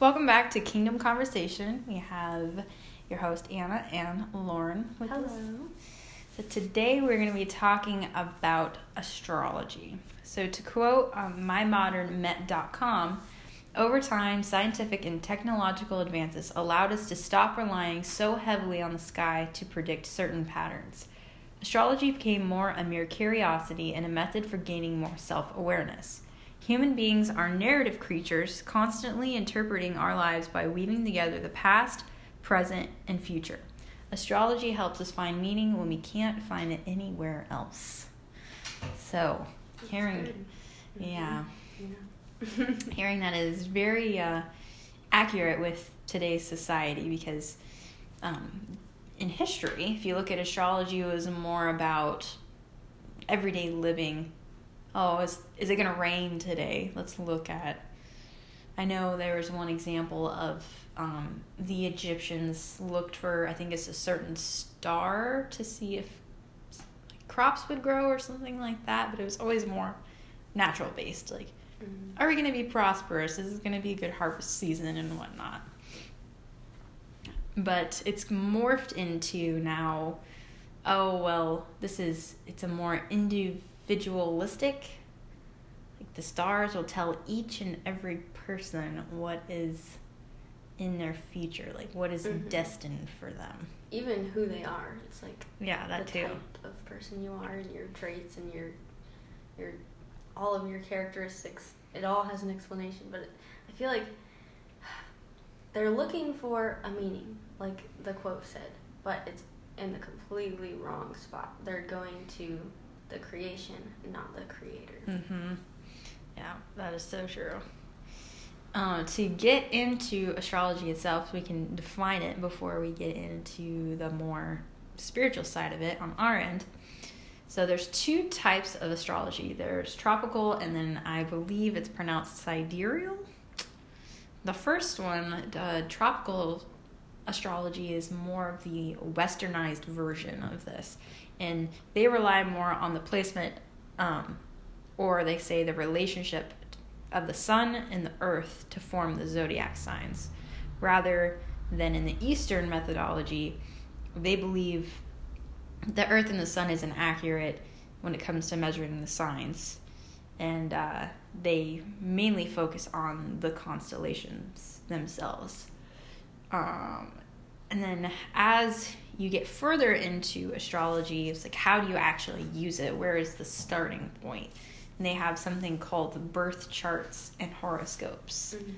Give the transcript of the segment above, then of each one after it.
Welcome back to Kingdom Conversation. We have your host Anna and Lauren with us. Hello. So today we're going to be talking about astrology. So to quote um, mymodernmet.com, over time, scientific and technological advances allowed us to stop relying so heavily on the sky to predict certain patterns. Astrology became more a mere curiosity and a method for gaining more self awareness. Human beings are narrative creatures, constantly interpreting our lives by weaving together the past, present, and future. Astrology helps us find meaning when we can't find it anywhere else. So, hearing, yeah, yeah. hearing that is very uh, accurate with today's society because um, in history, if you look at astrology, it was more about everyday living. Oh, is is it going to rain today? Let's look at. I know there was one example of um, the Egyptians looked for I think it's a certain star to see if crops would grow or something like that, but it was always more natural based. Like, mm-hmm. are we going to be prosperous? Is this going to be a good harvest season and whatnot? but it's morphed into now oh well this is it's a more individualistic. Like the stars will tell each and every person what is in their future like what is mm-hmm. destined for them. Even who they are. It's like yeah that the too. type of person you are and your traits and your your all of your characteristics. It all has an explanation but i feel like they're looking for a meaning like the quote said, but it's in the completely wrong spot. They're going to the creation, not the creator. Mm-hmm. Yeah, that is so true. Uh, to get into astrology itself, we can define it before we get into the more spiritual side of it on our end. So there's two types of astrology. There's tropical, and then I believe it's pronounced sidereal. The first one, uh, tropical astrology is more of the westernized version of this. And they rely more on the placement, um, or they say the relationship of the sun and the earth to form the zodiac signs. Rather than in the Eastern methodology, they believe the earth and the sun is inaccurate when it comes to measuring the signs. And uh, they mainly focus on the constellations themselves. Um, and then as you get further into astrology, it's like how do you actually use it? Where is the starting point? And they have something called the birth charts and horoscopes. Mm-hmm.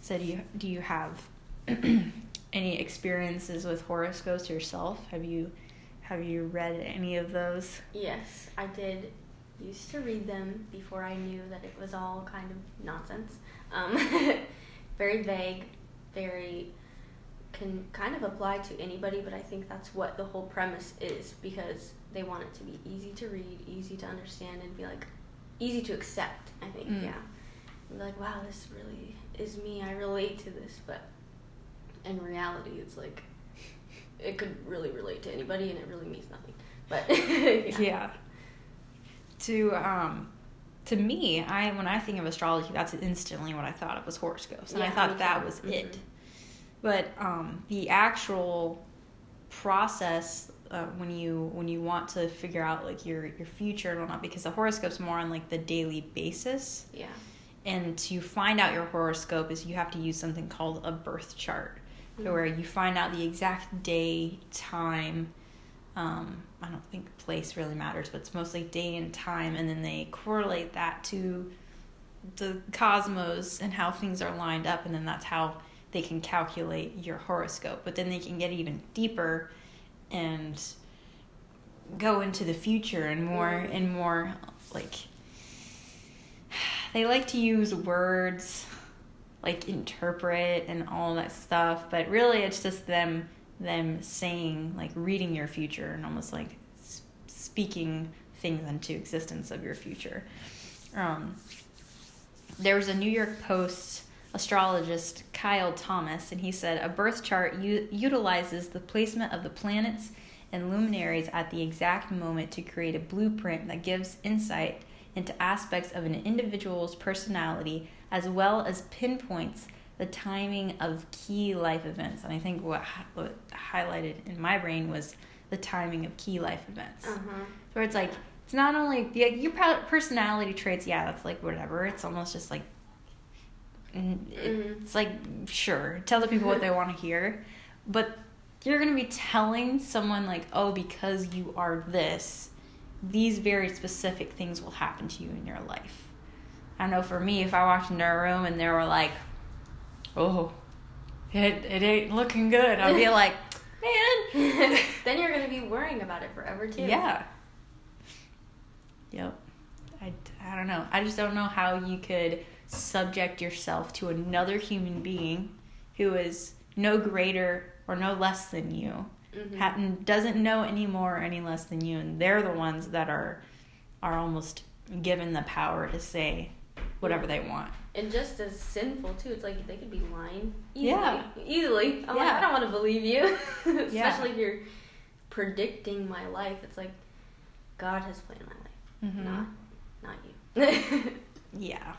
So do you do you have any experiences with horoscopes yourself? Have you have you read any of those? Yes, I did. Used to read them before I knew that it was all kind of nonsense. Um, very vague, very can kind of apply to anybody, but I think that's what the whole premise is because they want it to be easy to read, easy to understand, and be like easy to accept. I think, mm. yeah. And be like, wow, this really is me. I relate to this, but in reality, it's like it could really relate to anybody, and it really means nothing. But yeah. yeah. To um, to me, I when I think of astrology, that's instantly what I thought of was horoscopes, and yeah, I thought that was mm-hmm. But um, the actual process uh, when you when you want to figure out like your your future and whatnot because the horoscope's more on like the daily basis yeah and to find out your horoscope is you have to use something called a birth chart mm-hmm. where you find out the exact day time um, i don't think place really matters but it's mostly day and time and then they correlate that to the cosmos and how things are lined up and then that's how they can calculate your horoscope, but then they can get even deeper and go into the future and more mm-hmm. and more like they like to use words like interpret and all that stuff, but really it's just them them saying like reading your future and almost like speaking things into existence of your future. Um, there was a New York Post astrologist Kyle Thomas, and he said a birth chart u- utilizes the placement of the planets and luminaries at the exact moment to create a blueprint that gives insight into aspects of an individual's personality as well as pinpoints the timing of key life events. And I think what, what highlighted in my brain was the timing of key life events. Uh-huh. Where it's like, it's not only yeah, your personality traits, yeah, that's like whatever. It's almost just like, Mm-hmm. it's like, sure, tell the people what they want to hear. But you're going to be telling someone, like, oh, because you are this, these very specific things will happen to you in your life. I know for me, if I walked into a room and they were like, oh, it, it ain't looking good, I'd be like, man. then you're going to be worrying about it forever, too. Yeah. Yep. I, I don't know. I just don't know how you could subject yourself to another human being who is no greater or no less than you Mm-hmm. doesn't know any more or any less than you and they're the ones that are are almost given the power to say whatever they want and just as sinful too it's like they could be lying easily Yeah. easily i'm like Yeah. i don't want to believe you especially Yeah. if you're predicting my life it's like god has planned my life Mhm. not not you yeah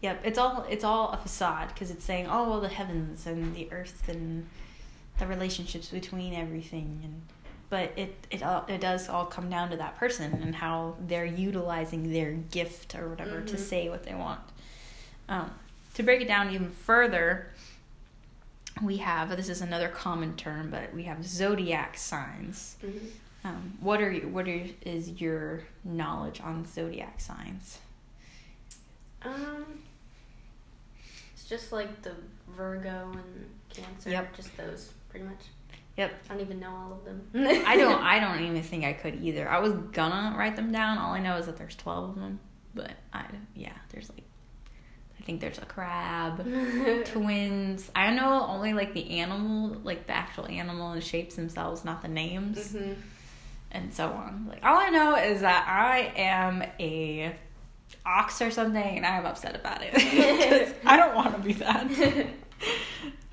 yep it's all it's all a facade because it's saying oh well the heavens and the earth and the relationships between everything and but it it all it does all come down to that person and how they're utilizing their gift or whatever to Mhm. say what they want um, to break it down even further we have this is another common term but we have zodiac signs Mhm. um, what are you, what are, is your knowledge on zodiac signs um it's just like the virgo and cancer Yep. just those pretty much Yep. i don't even know all of them I don't. I don't even think I could either. I was gonna write them down. All I know is that there's twelve of them. But I, yeah, there's like, I think there's a crab, twins. I know only like the animal, like the actual animal and shapes themselves, not the names, Mhm. and so on. Like all I know is that I am a ox or something, and I'm upset about it I don't want to be that.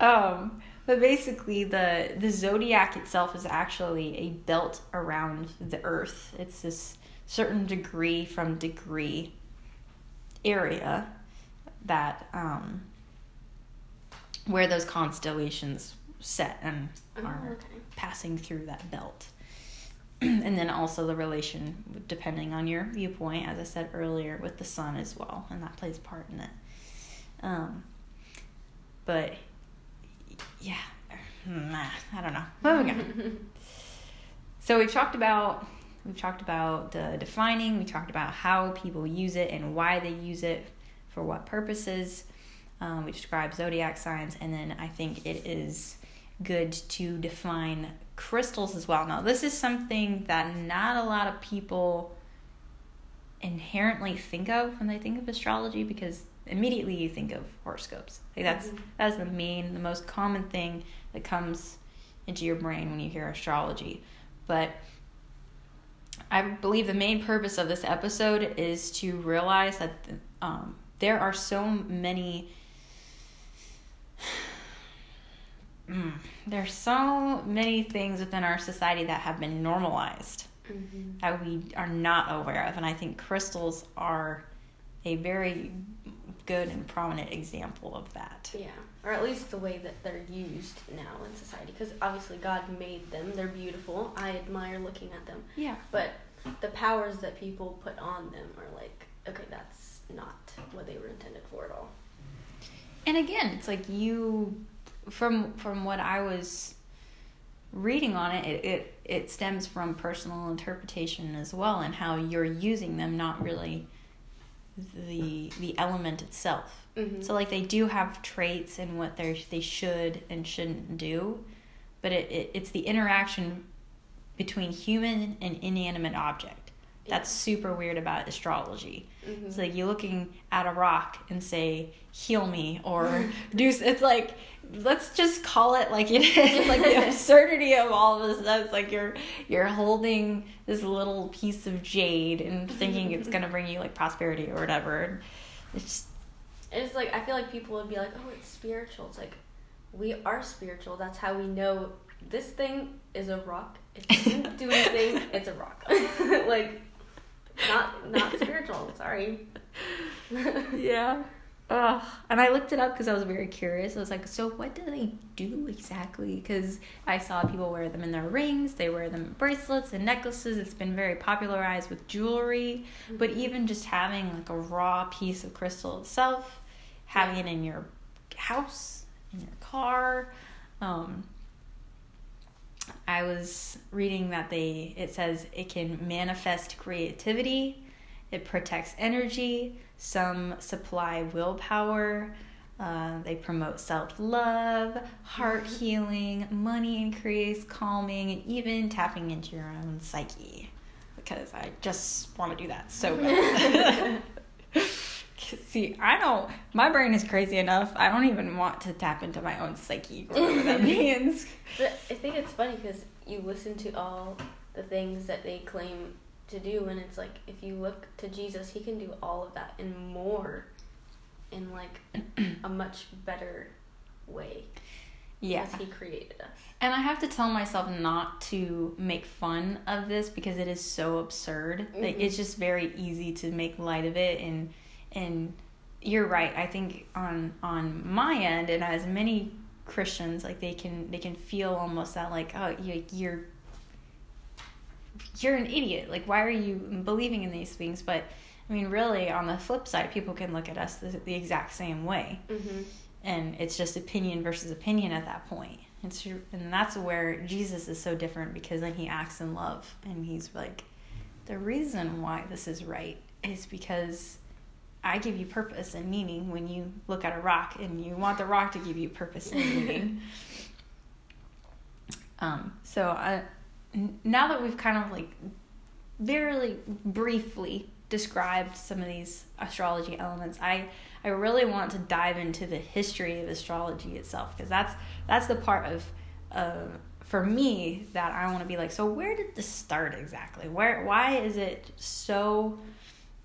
um, but basically, the the zodiac itself is actually a belt around the Earth. It's this certain degree from degree area that um, where those constellations set and Oh, are okay. passing through that belt. and then also the relation, depending on your viewpoint, as I said earlier, with the sun as well, and that plays part in it. Um, but yeah, I don't know. Moving on. So we've talked about we've talked about the defining. We talked about how people use it and why they use it for what purposes. Um, we describe zodiac signs, and then I think it is good to define crystals as well. Now, this is something that not a lot of people inherently think of when they think of astrology because immediately you think of horoscopes. Like that's Mhm. that's the main, the most common thing that comes into your brain when you hear astrology. But I believe the main purpose of this episode is to realize that um, there are so many. Mm, there's so many things within our society that have been normalized Mhm. that we are not aware of, and I think crystals are a very good and prominent example of that. Yeah, or at least the way that they're used now in society. Because obviously God made them; they're beautiful. I admire looking at them. Yeah. But the powers that people put on them are like, okay, that's not what they were intended for at all. And again, it's like you from from what I was reading on it, it, it, it stems from personal interpretation as well and how you're using them, not really the the element itself. Mm-hmm. So like they do have traits and what they they should and shouldn't do, but it, it it's the interaction between human and inanimate object. That's super weird about astrology. mm-hmm. It's like you're looking at a rock and say, "Heal me," or do. It's like let's just call it like it is. like the absurdity of all of this. That's like you're you're holding this little piece of jade and thinking it's gonna bring you like prosperity or whatever. It's just, It's like I feel like people would be like, "Oh, it's spiritual." It's like we are spiritual. That's how we know this thing is a rock. It doesn't do anything. It's a rock. like not not spiritual. Sorry. yeah. Ugh. And I looked it up because I was very curious. I was like, so what do they do exactly? Because I saw people wear them in their rings, they wear them in bracelets and necklaces. It's been very popularized with jewelry. Mm-hmm. But even just having like a raw piece of crystal itself, having it in your house, in your car. Um, I was reading that they it says it can manifest creativity, it protects energy, some supply willpower. Uh, they promote self love, heart mm-hmm. healing, money increase, calming, and even tapping into your own psyche. Because I just want to do that so bad. See, I don't. My brain is crazy enough. I don't even want to tap into my own psyche. Whatever that means. But I think it's funny because you listen to all the things that they claim to do and it's like if you look to Jesus he can do all of that and more in like a much better way. Yeah. He created us. And I have to tell myself not to make fun of this because it is so absurd. Mm-hmm. like it's just very easy to make light of it and and you're right. I think on on my end and as many Christians like they can they can feel almost that like oh you, you're you're an idiot. Like, why are you believing in these things? But I mean, really, on the flip side, people can look at us the, the exact same way. Mm-hmm. And it's just opinion versus opinion at that point. It's, and that's where Jesus is so different because then he acts in love. And he's like, the reason why this is right is because I give you purpose and meaning when you look at a rock and you want the rock to give you purpose and meaning. um, so I, now that we've kind of like very briefly described some of these astrology elements, I I really want to dive into the history of astrology itself because that's that's the part of uh, for me that I want to be like. So where did this start exactly? Where why is it so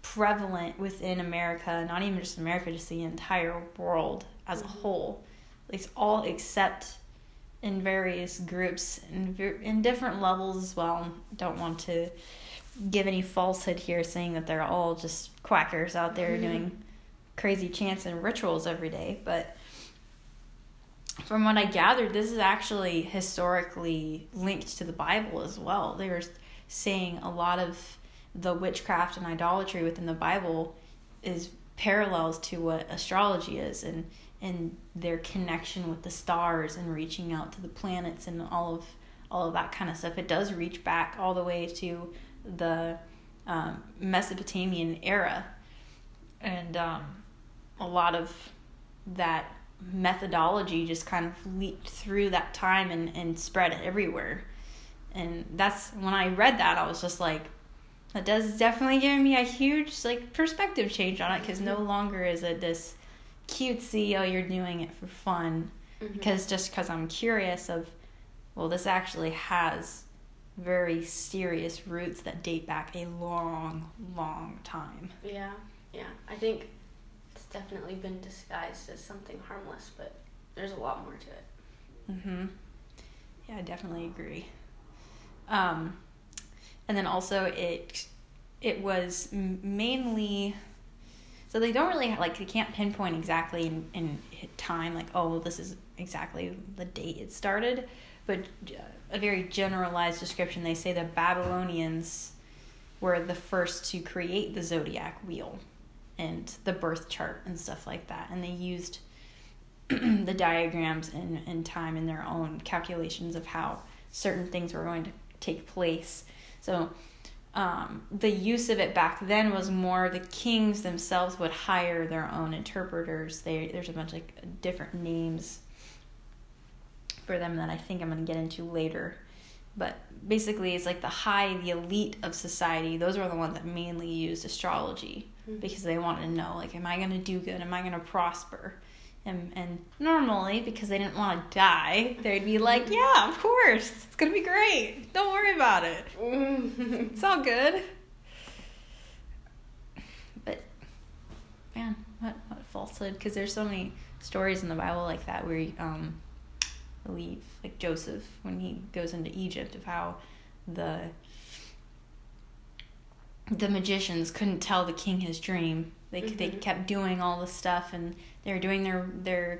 prevalent within America? Not even just America, just the entire world as a mm-hmm. whole. It's all except in various groups and in different levels as well. Don't want to give any falsehood here saying that they're all just quackers out there mm-hmm. doing crazy chants and rituals every day, but from what I gathered, this is actually historically linked to the Bible as well. They were saying a lot of the witchcraft and idolatry within the Bible is parallels to what astrology is and and their connection with the stars and reaching out to the planets and all of all of that kind of stuff. It does reach back all the way to the um, Mesopotamian era, and um, a lot of that methodology just kind of leaped through that time and, and spread everywhere. And that's when I read that, I was just like, that does definitely give me a huge like perspective change on it because no longer is it this cutesy, oh, you're doing it for fun. Mm-hmm. Because just because I'm curious of, well, this actually has very serious roots that date back a long, long time. Yeah, yeah. I think it's definitely been disguised as something harmless, but there's a lot more to it. Mm-hmm. Yeah, I definitely agree. Um, and then also it it was mainly so they don't really like they can't pinpoint exactly in, in time like oh this is exactly the date it started, but uh, a very generalized description. They say the Babylonians were the first to create the zodiac wheel and the birth chart and stuff like that, and they used the diagrams in, in time in their own calculations of how certain things were going to take place. So um, the use of it back then was more the kings themselves would hire their own interpreters. They, there's a bunch of different names for them that I think I'm going to get into later. But basically, it's like the high, the elite of society. Those are the ones that mainly used astrology mm-hmm. because they wanted to know, like, am I going to do good? Am I going to prosper? And, and normally, because they didn't want to die, they'd be like, Yeah, of course, it's gonna be great. Don't worry about it. it's all good. But, man, what, what falsehood? Because there's so many stories in the Bible like that where, um, believe, like Joseph, when he goes into Egypt, of how the the magicians couldn't tell the king his dream They Mhm. they kept doing all this stuff, and they were doing their their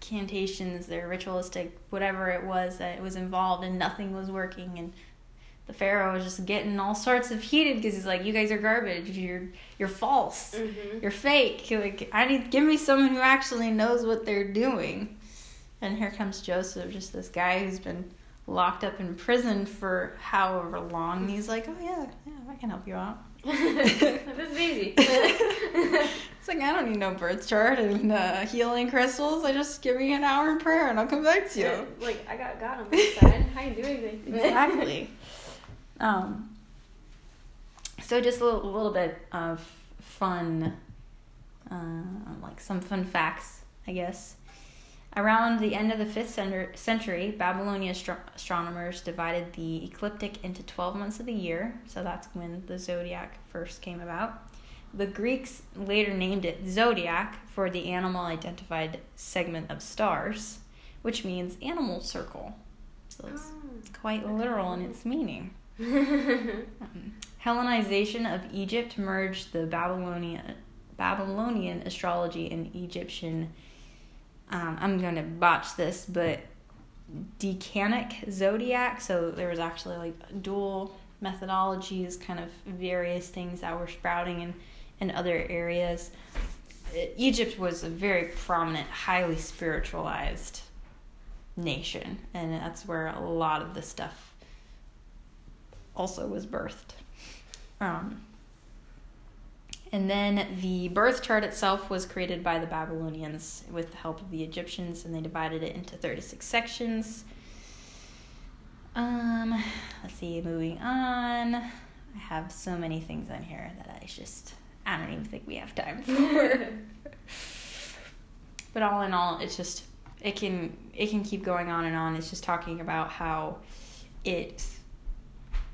cantations, their ritualistic whatever it was that was involved, and nothing was working. And the pharaoh was just getting all sorts of heated because he's like, "You guys are garbage. You're you're false. Mm-hmm. You're fake. Like I need give me someone who actually knows what they're doing." And here comes Joseph, just this guy who's been locked up in prison for however long. And he's like, "Oh yeah, yeah, I can help you out." this is easy. It's like I don't need no birth chart and uh, healing crystals. I just give me an hour in prayer and I'll come back to you. like I got God on my side. How you doing? exactly. Um, so just a little, little bit of fun, uh, like some fun facts, I guess. Around the end of the fifth center- century, Babylonian astro- astronomers divided the ecliptic into twelve months of the year. So that's when the zodiac first came about. The Greeks later named it zodiac for the animal identified segment of stars, which means animal circle. So it's quite literal in its meaning. Um, Hellenization of Egypt merged the Babylonian Babylonian astrology and Egyptian. Um, I'm going to botch this, but decanic zodiac. So there was actually like dual methodologies, kind of various things that were sprouting in in other areas. Egypt was a very prominent, highly spiritualized nation, and that's where a lot of the stuff also was birthed. Um, and then the birth chart itself was created by the Babylonians with the help of the Egyptians, and they divided it into 36 sections. Um, let's see, moving on. I have so many things on here that I just, I don't even think we have time for. but all in all, it's just, it can, it can keep going on and on. It's just talking about how it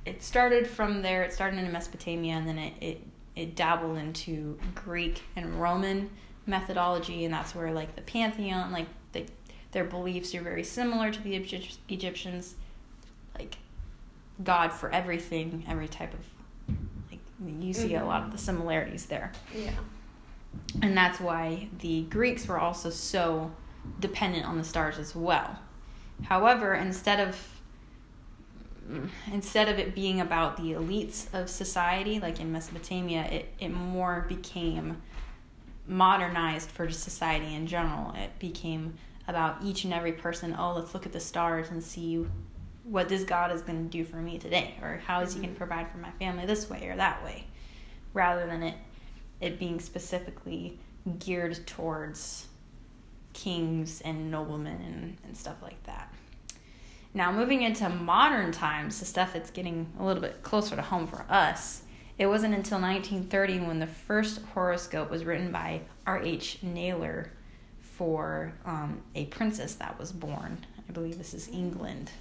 it started from there. It started in Mesopotamia, and then it, it it dabbled into Greek and Roman methodology, and that's where like the pantheon, like the, their beliefs are very similar to the Egypt- Egyptians, like God for everything, every type of like you see a lot of the similarities there, yeah. and that's why the Greeks were also so dependent on the stars as well. However, instead of instead of it being about the elites of society, like in Mesopotamia, it, it more became modernized for society in general. It became about each and every person. Oh, let's look at the stars and see what this God is going to do for me today, or how is He going to mm-hmm. provide for my family this way or that way, rather than it it being specifically geared towards kings and noblemen and, and stuff like that. Now, moving into modern times, the stuff that's getting a little bit closer to home for us, it wasn't until 1930 when the first horoscope was written by R.H. Naylor for um, a princess that was born. I believe this is England.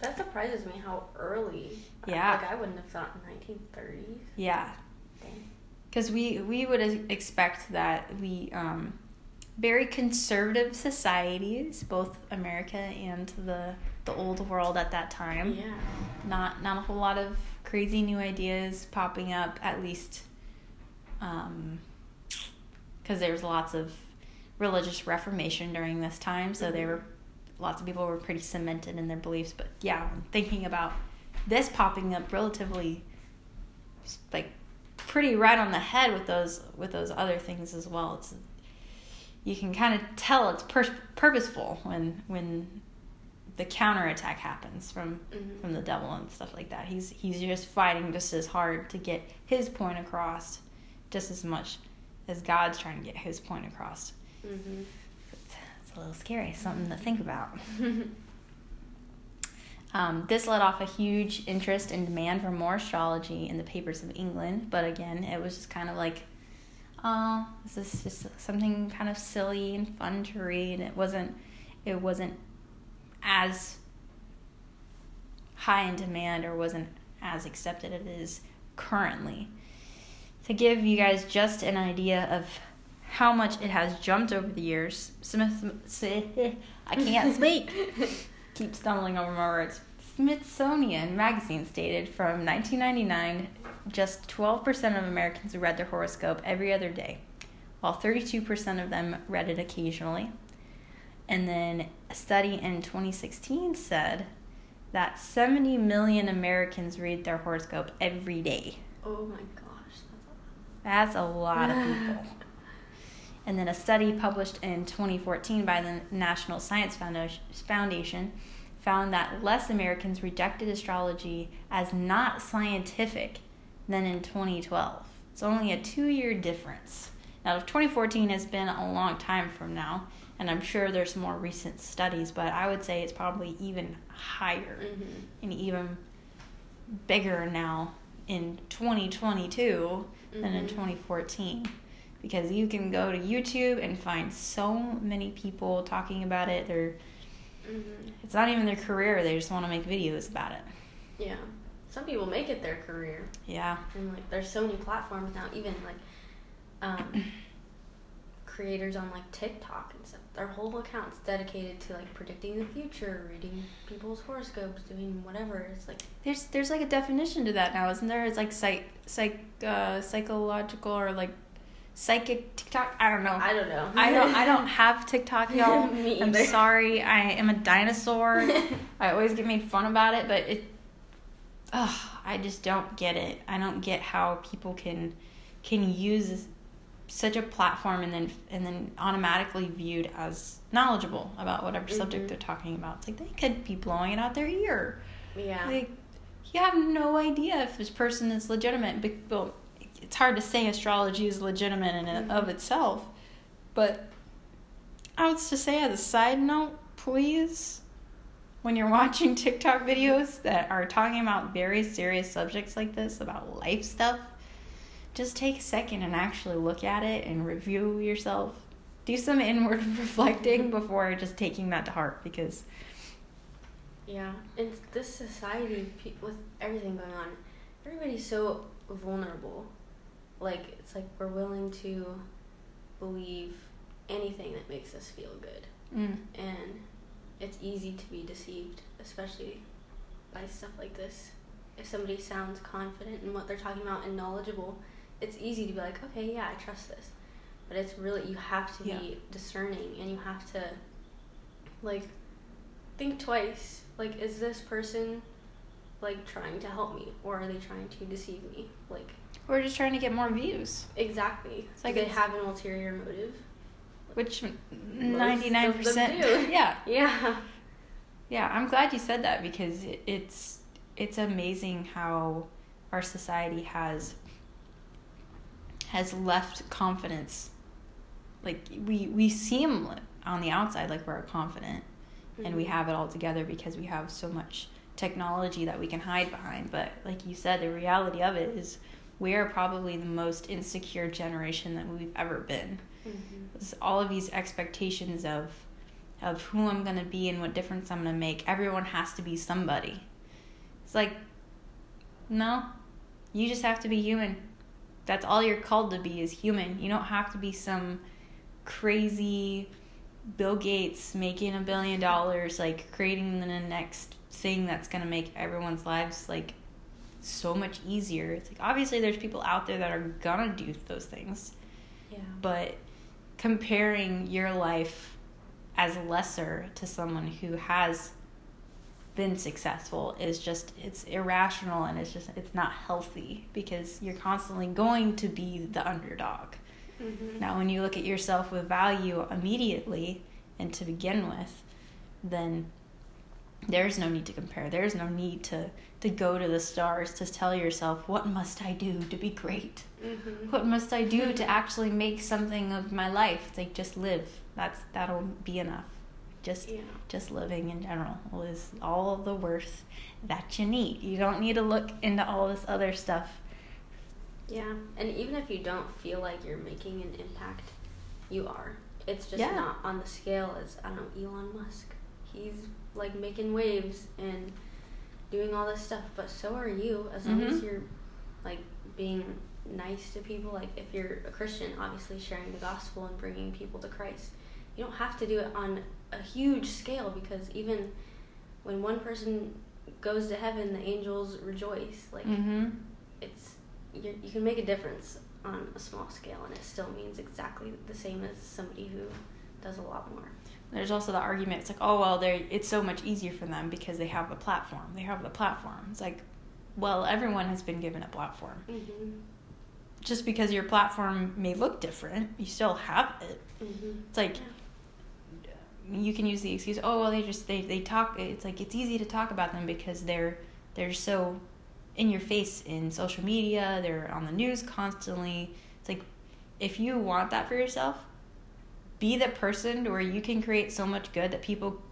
That surprises me how early. Yeah. Like I wouldn't have thought in 1930s. Yeah, because we we would expect that we um, very conservative societies, both America and the the old world at that time. Yeah. not not a whole lot of crazy new ideas popping up at least um because there's lots of religious reformation during this time so there were lots of people were pretty cemented in their beliefs but yeah thinking about this popping up relatively like pretty right on the head with those with those other things as well it's you can kind of tell it's pur- purposeful when when the counterattack happens from Mhm. from the devil and stuff like that. He's he's just fighting just as hard to get his point across, just as much as God's trying to get his point across. Mhm. It's, it's a little scary, something to think about. Um, this led off a huge interest and demand for more astrology in the papers of England, but again, it was just kind of like, oh, this is just something kind of silly and fun to read. It wasn't, it wasn't as high in demand or wasn't as accepted as it is currently. To give you guys just an idea of how much it has jumped over the years, Smith, I can't speak keep stumbling over my words. Smithsonian Magazine stated from 1999, just 12% of Americans read their horoscope every other day, while 32% of them read it occasionally. And then a study in 2016 said that 70 million Americans read their horoscope every day. Oh my gosh, that's a lot. That's a lot of people. And then a study published in 2014 by the National Science Foundation found that less Americans rejected astrology as not scientific than in 2012. It's only a two year difference. Now, 2014 has been a long time from now, and I'm sure there's more recent studies, but I would say it's probably even higher mm-hmm. and even bigger now in 2022 mm-hmm. than in 2014 because you can go to YouTube and find so many people talking about it. They're mm-hmm. it's not even their career; they just want to make videos about it. Yeah, some people make it their career. Yeah, and like there's so many platforms now. Even like um, creators on like TikTok and stuff. Their whole account's dedicated to like predicting the future, reading people's horoscopes, doing whatever. It's like there's there's like a definition to that now, isn't there? It's like psych psych uh, psychological or like psychic TikTok. I don't know. I don't know. I don't. I don't have TikTok, y'all. Me I'm sorry. I am a dinosaur. I always get made fun about it, but it. Ugh, I just don't get it. I don't get how people can can use such a platform and then and then automatically viewed as knowledgeable about whatever mm-hmm. subject they're talking about. It's like they could be blowing it out their ear. Yeah. Like you have no idea if this person is legitimate. But it's hard to say astrology is legitimate in and of mm-hmm. itself, but I would just say as a side note, please, when you're watching TikTok videos that are talking about very serious subjects like this, about life stuff, just take a second and actually look at it and review yourself. Do some inward reflecting mm-hmm. before just taking that to heart because. Yeah, in this society, with everything going on, everybody's so vulnerable like it's like we're willing to believe anything that makes us feel good. Mm. and it's easy to be deceived especially by stuff like this. If somebody sounds confident in what they're talking about and knowledgeable it's easy to be like okay yeah i trust this. But it's really you have to yeah. be discerning and you have to like think twice. Like is this person like trying to help me or are they trying to deceive me? Like we're just trying to get more views. Exactly. It's like they have an ulterior motive. Which ninety nine percent. Yeah. Yeah. Yeah, I'm glad you said that because it's it's amazing how our society has has left confidence. Like we we seem on the outside like we're confident, mm-hmm. and we mm-hmm. have it all together because we have so much technology that we can hide behind. But like you said, the reality of it is we are probably the most insecure generation that we've ever been. Mm-hmm. All of these expectations of of who I'm gonna be and what difference I'm gonna make. Everyone has to be somebody. It's like, no, you just have to be human. That's all you're called to be is human. You don't have to be some crazy Bill Gates making a billion dollars, like creating the next thing that's gonna make everyone's lives like so much easier. It's like obviously there's people out there that are gonna do those things. Yeah. But comparing your life as lesser to someone who has been successful is just it's irrational and it's just it's not healthy because you're constantly going to be the underdog. Mm-hmm. Now when you look at yourself with value immediately and to begin with, then there's no need to compare. There's no need to to go to the stars to tell yourself what must I do to be great. Mm-hmm. What must I do to actually make something of my life? It's like just live. That's that'll be enough. Just yeah. just living in general is all the worth that you need. You don't need to look into all this other stuff. Yeah, and even if you don't feel like you're making an impact, you are. It's just yeah. not on the scale as I don't know Elon Musk. He's like making waves and doing all this stuff, but so are you as long mm-hmm. as you're like being nice to people. Like if you're a Christian, obviously sharing the gospel and bringing people to Christ. You don't have to do it on a huge scale because even when one person goes to heaven, the angels rejoice. Like Mm-hmm. it's you you can make a difference on a small scale, and it still means exactly the same as somebody who does a lot more. There's also the argument. It's like, oh well, they it's so much easier for them because they have a platform. They have the platform. It's like, well, everyone has been given a platform. Mm-hmm. Just because your platform may look different, you still have it. Mm-hmm. It's like you can use the excuse, oh well, they just they they talk. It's like it's easy to talk about them because they're they're so in your face in social media. They're on the news constantly. It's like if you want that for yourself, be the person where you can create so much good that people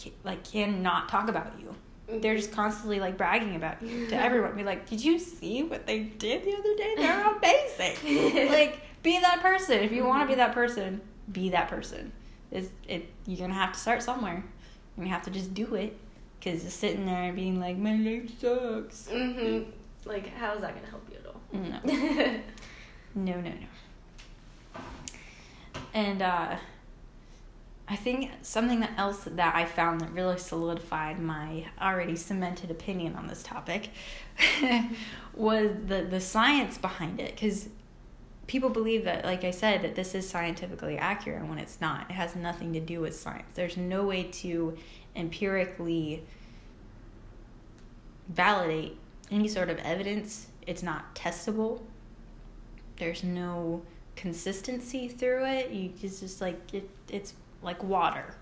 ca- like cannot talk about you. They're just constantly like bragging about you to everyone. Be like, did you see what they did the other day? They're amazing. like, be that person. If you want to be that person, be that person. Is it? You're gonna have to start somewhere. You're gonna have to just do it. Cause just sitting there and being like, my life sucks. Mm-hmm. Like, how is that gonna help you at all? No, no, no, no. And uh, I think something else that I found that really solidified my already cemented opinion on this topic was the the science behind it. Because people believe that, like I said, that this is scientifically accurate when it's not. It has nothing to do with science. There's no way to empirically validate any sort of evidence. It's not testable. There's no consistency through it. You it's just like it. It's like water.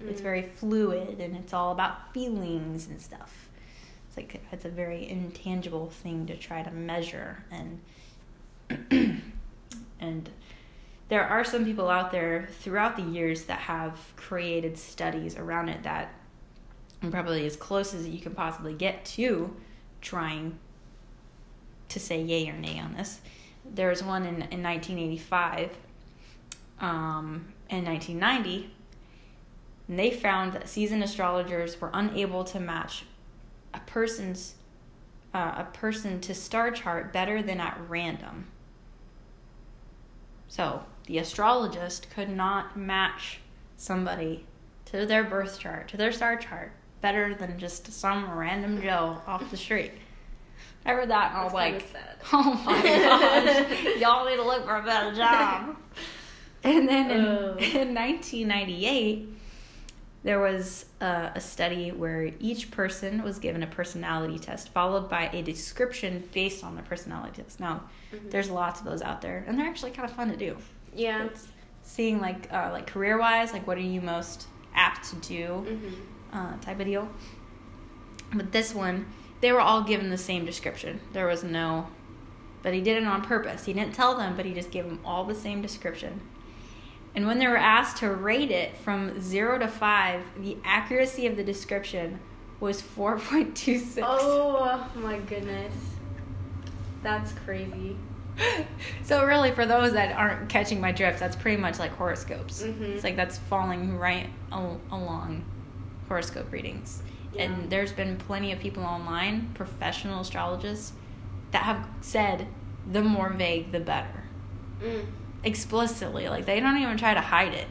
It's Mm. very fluid and it's all about feelings and stuff. It's like it's a very intangible thing to try to measure and and there are some people out there throughout the years that have created studies around it that are probably as close as you can possibly get to trying to say yay or nay on this. There was one in, in 1985 um, and 1990, and they found that seasoned astrologers were unable to match a person's uh, a person to star chart better than at random. So the astrologist could not match somebody to their birth chart, to their star chart, better than just some random Joe off the street. I read that and I was like, oh my gosh, y'all need to look for a better job. And then in, in 1998, there was a, a study where each person was given a personality test followed by a description based on their personality test. Now, Mhm. there's lots of those out there, and they're actually kind of fun to do. yeah. It's seeing like uh, like career wise, like what are you most apt to do, Mm-hmm. uh, type of deal. But this one, they were all given the same description. There was no, but he did it on purpose. He didn't tell them, but he just gave them all the same description. And when they were asked to rate it from zero to five, the accuracy of the description was 4.26. Oh my goodness. That's crazy. so really, for those that aren't catching my drift, that's pretty much like horoscopes. Mhm. It's like that's falling right al- along horoscope readings. Yeah. And there's been plenty of people online, professional astrologists, that have said the more vague, the better. Mm. Explicitly, like they don't even try to hide it.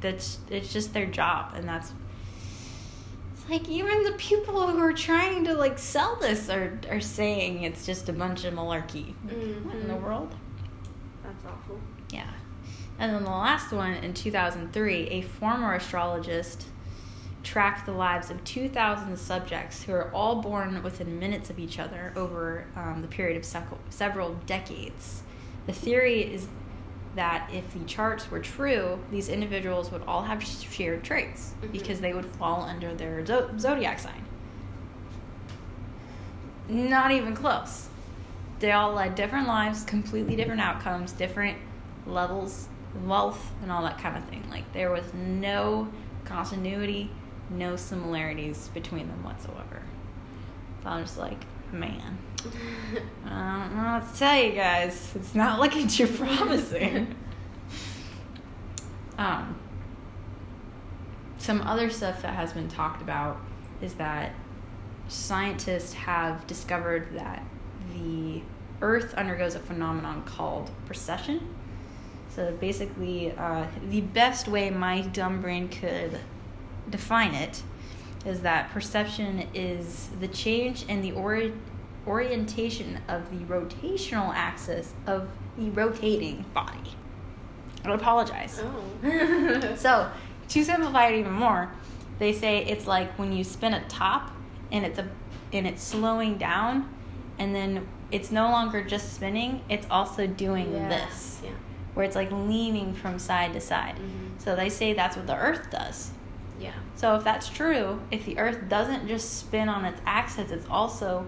That's it's just their job, and that's. It's like even the people who are trying to like sell this are are saying it's just a bunch of malarkey. What in the world? That's awful. Yeah. And then the last one in 2003, a former astrologist tracked the lives of 2,000 subjects who are all born within minutes of each other over um, the period of several decades. The theory is that if the charts were true, these individuals would all have shared traits Mhm. because they would fall under their zo- zodiac sign. Not even close. They all led different lives, completely different outcomes, different levels of wealth, and all that kind of thing. Like, there was no continuity, no similarities between them whatsoever. So I'm just like, man, I don't know what to tell you guys. It's not looking too promising. um, some other stuff that has been talked about is that scientists have discovered that the Earth undergoes a phenomenon called precession. So basically, uh, the best way my dumb brain could define it is that precession is the change in the ori- orientation of the rotational axis of the rotating body. I apologize. Oh. So, to simplify it even more, they say it's like when you spin a top and it's a and it's slowing down and then it's no longer just spinning, it's also doing Yeah, this. Yeah. Where it's like leaning from side to side. Mhm. So they say that's what the earth does. Yeah. So if that's true, if the earth doesn't just spin on its axis, it's also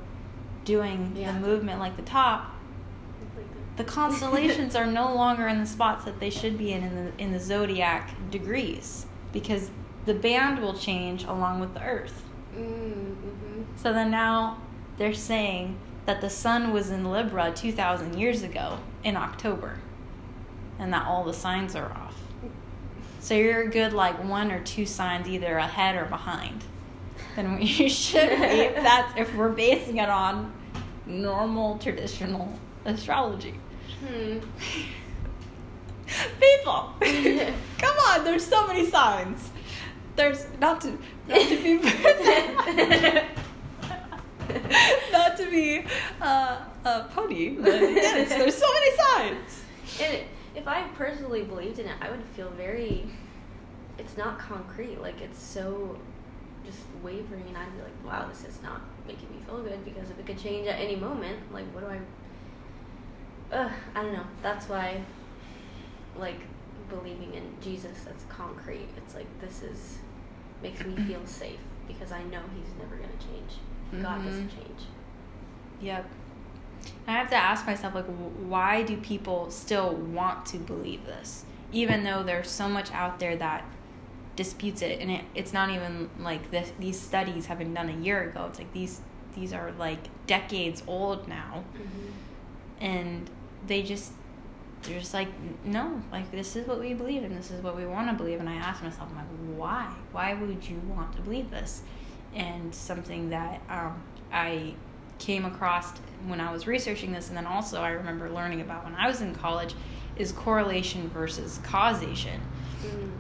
doing Yeah. the movement like the top, the constellations are no longer in the spots that they should be in in the in the zodiac degrees because the band will change along with the earth. Mm-hmm. So then now they're saying that the sun was in Libra 2000 years ago in October and that all the signs are off. So you're a good like one or two signs either ahead or behind than what you should be if that's if we're basing it on normal traditional astrology. Hmm. People, come on! There's so many signs. There's not to not to be not to be uh, a pony, but yes, there's so many signs. And if I personally believed in it, I would feel very. It's not concrete. Like it's so just wavering, and I'd be like, "Wow, this is not making me feel good because if it could change at any moment, like, what do I?" Ugh, I don't know. That's why, like, believing in Jesus, that's concrete. It's like this is makes me feel safe because I know He's never gonna change. God mm-hmm. doesn't change. Yep. I have to ask myself, like, why do people still want to believe this, even though there's so much out there that disputes it, and it, it's not even like this, these studies have been done a year ago. It's like these these are like decades old now, Mm-hmm. and they just they're just like no, like this is what we believe and this is what we want to believe. And I ask myself, I'm like, why? Why would you want to believe this? And something that um, I came across when I was researching this, and then also I remember learning about when I was in college, is correlation versus causation. Mm.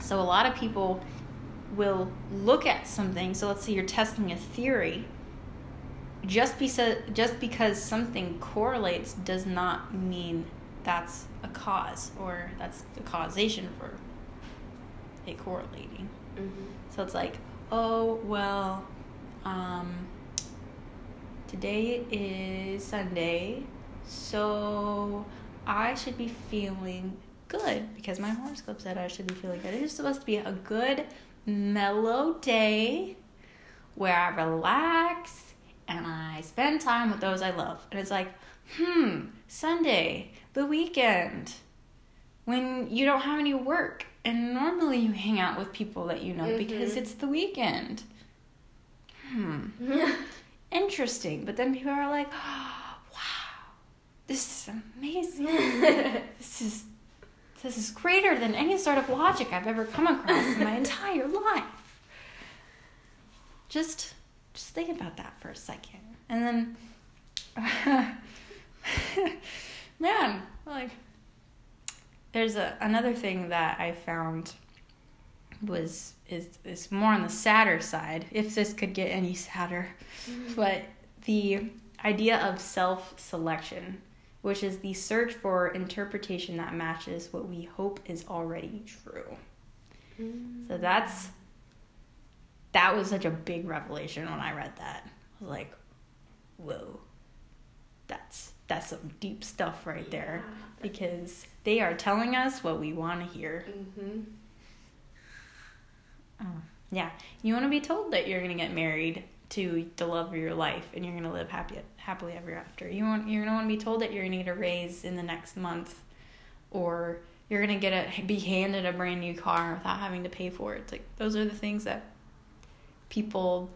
So a lot of people will look at something. So let's say you're testing a theory. Just because just because something correlates does not mean that's a cause or that's the causation for it correlating. Mm-hmm. So it's like, oh well, um, today is Sunday, so I should be feeling good because my horoscope said I should be feeling good. It is supposed to be a good, mellow day where I relax and I spend time with those I love. And it's like, hmm, Sunday, the weekend, when you don't have any work. And normally you hang out with people that you know because Mhm. it's the weekend. Hmm, interesting. But then people are like, oh, wow, this is amazing. This is this is greater than any sort of logic I've ever come across in my entire life. Just just think about that for a second. And then man, like there's a, another thing that I found was is is more on the sadder side, if this could get any sadder. But the idea of self-selection, which is the search for interpretation that matches what we hope is already true. So that's that was such a big revelation when I read that. I was like, whoa. That's that's some deep stuff right there because they are telling us what we want to hear. Mm-hmm. Oh, yeah. You want to be told that you're going to get married to the love of your life and you're going to live happy happily ever after. You want you're going to want to be told that you're going to get a raise in the next month or you're going to get a be handed a brand new car without having to pay for it. It's like those are the things that people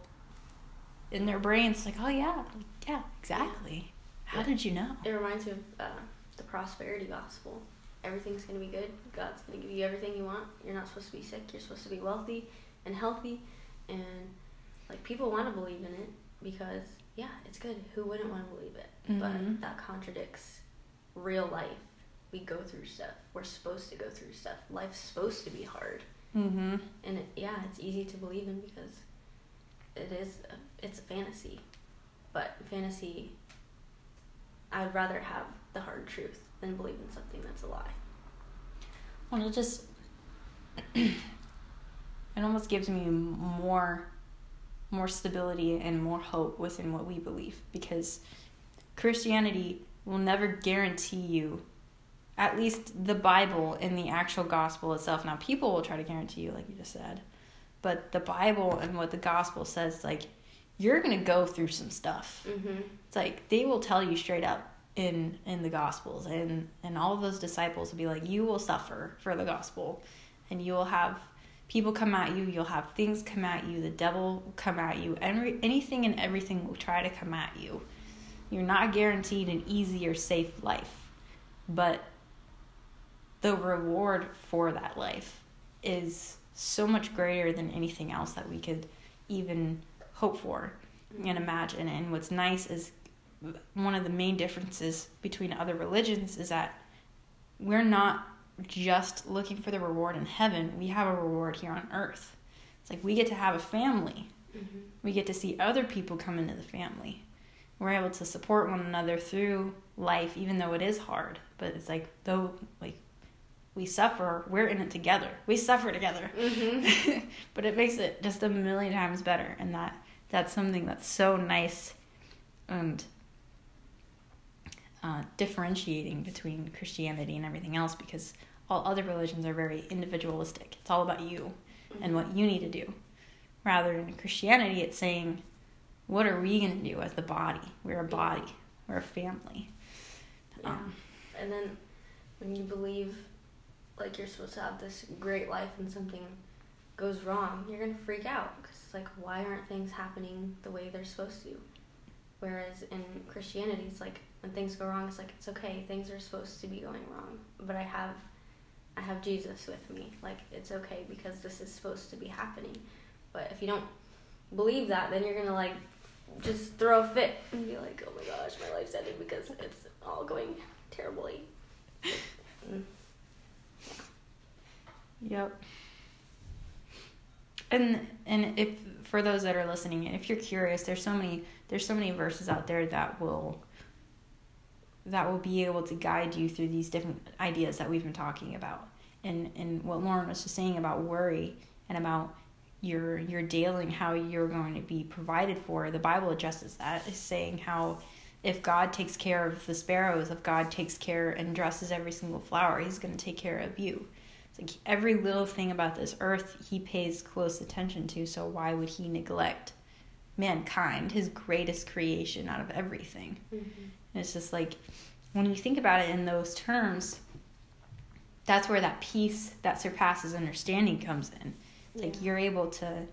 in their brains like, "Oh yeah, yeah, exactly." How did you know? It reminds me of uh, the prosperity gospel. Everything's going to be good. God's going to give you everything you want. You're not supposed to be sick. You're supposed to be wealthy and healthy. And, like, people want to believe in it because, yeah, it's good. Who wouldn't want to believe it? Mhm. But that contradicts real life. We go through stuff. We're supposed to go through stuff. Life's supposed to be hard. Mm-hmm. And it, yeah, it's easy to believe in because it is a, it's a fantasy, but fantasy. I'd rather have the hard truth than believe in something that's a lie. Well, it just it almost gives me more more stability and more hope within what we believe because Christianity will never guarantee you at least the Bible and the actual gospel itself. Now, people will try to guarantee you, like you just said, but the Bible and what the gospel says, like, you're going to go through some stuff. Mm-hmm. It's like they will tell you straight up in in the gospels and and all of those disciples will be like you will suffer for the gospel and you will have people come at you you'll have things come at you the devil will come at you every anything and everything will try to come at you you're not guaranteed an easy or safe life but the reward for that life is so much greater than anything else that we could even hope for and imagine. And what's nice is one of the main differences between other religions is that we're not just looking for the reward in heaven, we have a reward here on earth. It's like we get to have a family. Mm-hmm. We get to see other people come into the family. We're able to support one another through life, even though it is hard. But it's like, though, like, we suffer, we're in it together. We suffer together. Mm-hmm. but it makes it just a million times better. And that that's something that's so nice and uh, differentiating between Christianity and everything else because all other religions are very individualistic. It's all about you and what you need to do. Rather in Christianity, it's saying, what are we going to do as the body? We're a body, we're a family. Yeah. Um, and then when you believe like you're supposed to have this great life and something goes wrong, you're gonna freak out because it's like why aren't things happening the way they're supposed to? Whereas in Christianity, it's like when things go wrong, it's like it's okay. Things are supposed to be going wrong, but I have, I have Jesus with me. Like it's okay because this is supposed to be happening. But if you don't believe that, then you're gonna like just throw a fit and be like, oh my gosh, my life's ending because it's all going terribly. Mm. Yep. And and if for those that are listening, if you're curious, there's so many there's so many verses out there that will that will be able to guide you through these different ideas that we've been talking about. And and what Lauren was just saying about worry and about your your daily how you're going to be provided for, the Bible addresses that, is saying how if God takes care of the sparrows, if God takes care and dresses every single flower, He's going to take care of you. It's like every little thing about this earth he pays close attention to, so why would he neglect mankind, his greatest creation out of everything? Mm-hmm. It's just like when you think about it in those terms, that's where that peace that surpasses understanding comes in. Yeah. like you're able to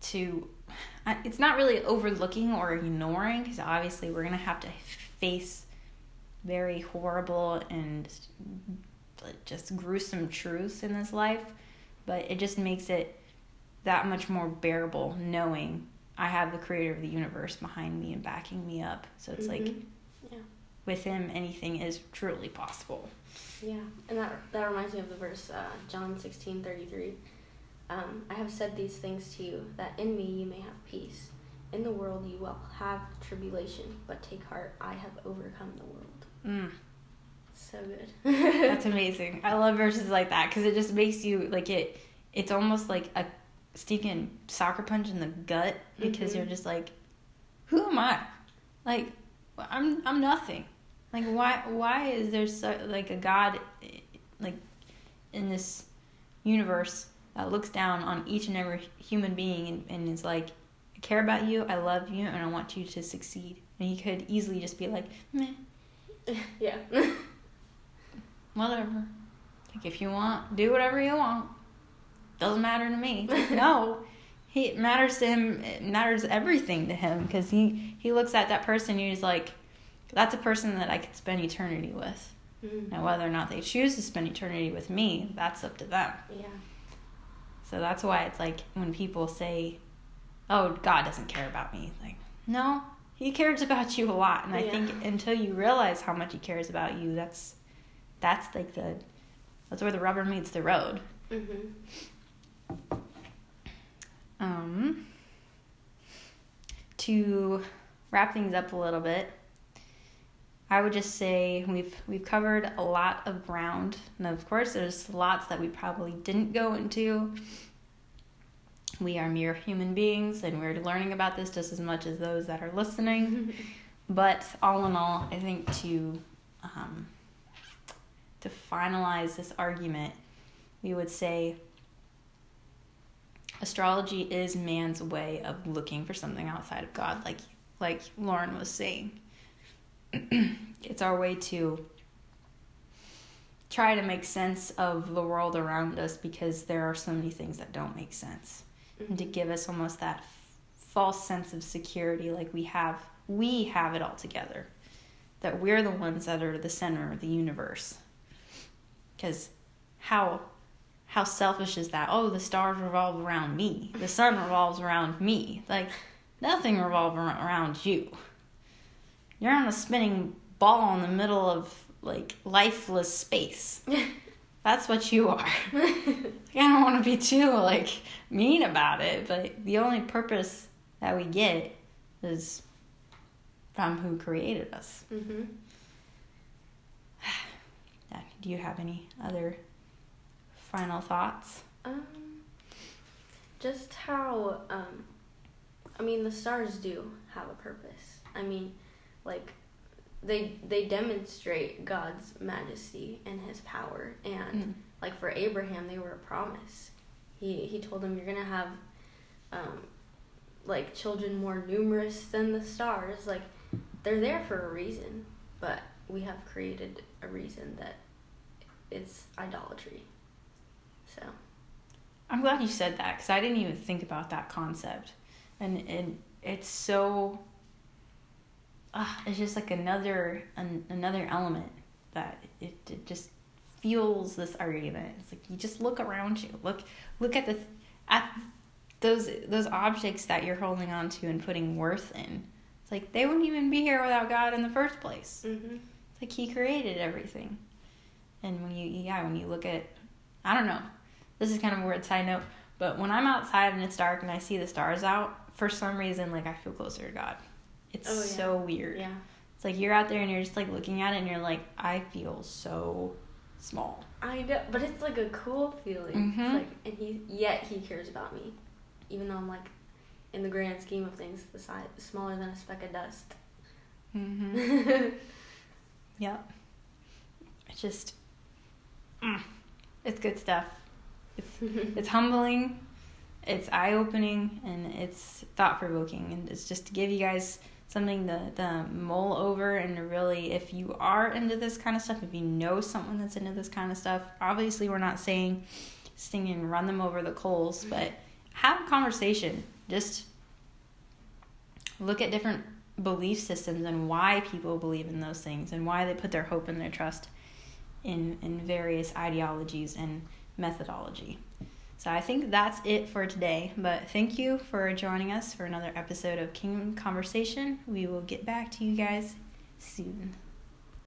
to it's not really overlooking or ignoring because obviously we're going to have to face very horrible and just gruesome truths in this life, but it just makes it that much more bearable knowing I have the creator of the universe behind me and backing me up. So it's mm-hmm. like yeah. with him anything is truly possible. Yeah. And that that reminds me of the verse uh, John 16:33. Um, I have said these things to you that in me you may have peace. In the world you will have tribulation, but take heart, I have overcome the world. Mm. So good. That's amazing. I love verses like that because it just makes you like it. It's almost like a stinking soccer punch in the gut because mm-hmm. you're just like, who am I? Like, I'm I'm nothing. Like, why why is there so like a God like in this universe that looks down on each and every human being and, and is like, I care about you, I love you, and I want you to succeed. And he could easily just be like, meh. Yeah. whatever. Like if you want, do whatever you want. Doesn't matter to me. no, he it matters to him. It matters everything to him because he he looks at that person and he's like, that's a person that I could spend eternity with. Mm-hmm. Now whether or not they choose to spend eternity with me, that's up to them. Yeah. So that's why it's like when people say, "Oh, God doesn't care about me," like, no, He cares about you a lot, and I think until you realize how much He cares about you, that's that's like the that's where the rubber meets the road. Mm-hmm. Um, to wrap things up a little bit, I would just say we've we've covered a lot of ground, and of course, there's lots that we probably didn't go into. We are mere human beings, and we're learning about this just as much as those that are listening. but all in all, I think to um, to finalize this argument, we would say astrology is man's way of looking for something outside of God, like like Lauren was saying. it's our way to try to make sense of the world around us because there are so many things that don't make sense. Mm-hmm. And to give us almost that false sense of security like we have we have it all together. That we're the ones that are the center of the universe. Cuz how how selfish is that? Oh, the stars revolve around me. The sun revolves around me. Like nothing revolves around you you're on a spinning ball in the middle of like lifeless space. That's what you are. I don't want to be too like mean about it, but the only purpose that we get is from who created us. Mm-hmm. Do you have any other final thoughts? Um, just how um, I mean, the stars do have a purpose. I mean, like they they demonstrate God's majesty and His power, and mm. like for Abraham, they were a promise. He he told him, "You're gonna have, um, like children more numerous than the stars. Like they're there for a reason, but we have created a reason that it's idolatry." So, I'm glad you said that because I didn't even think about that concept, and and it's so uh, it's just like another an, another element that it, it just fuels this argument. It's like you just look around you, look look at the at those those objects that you're holding on to and putting worth in. It's like they wouldn't even be here without God in the first place. Mm-hmm. It's like He created everything. And when you yeah when you look at I don't know this is kind of a weird side note but when I'm outside and it's dark and I see the stars out for some reason like I feel closer to God. It's oh, yeah. so weird. Yeah. It's like you're out there and you're just like looking at it and you're like, I feel so small. I know, but it's like a cool feeling. Mm-hmm. It's like, and he yet he cares about me, even though I'm like, in the grand scheme of things, the size smaller than a speck of dust. Mm-hmm. yep. It's just, mm, it's good stuff. It's it's humbling, it's eye opening, and it's thought provoking, and it's just to give you guys something to, to mull over and really if you are into this kind of stuff if you know someone that's into this kind of stuff obviously we're not saying sting and run them over the coals mm-hmm. but have a conversation. Just look at different belief systems and why people believe in those things and why they put their hope and their trust in in various ideologies and methodology so I think that's it for today. But thank you for joining us for another episode of Kingdom Conversation. We will get back to you guys soon.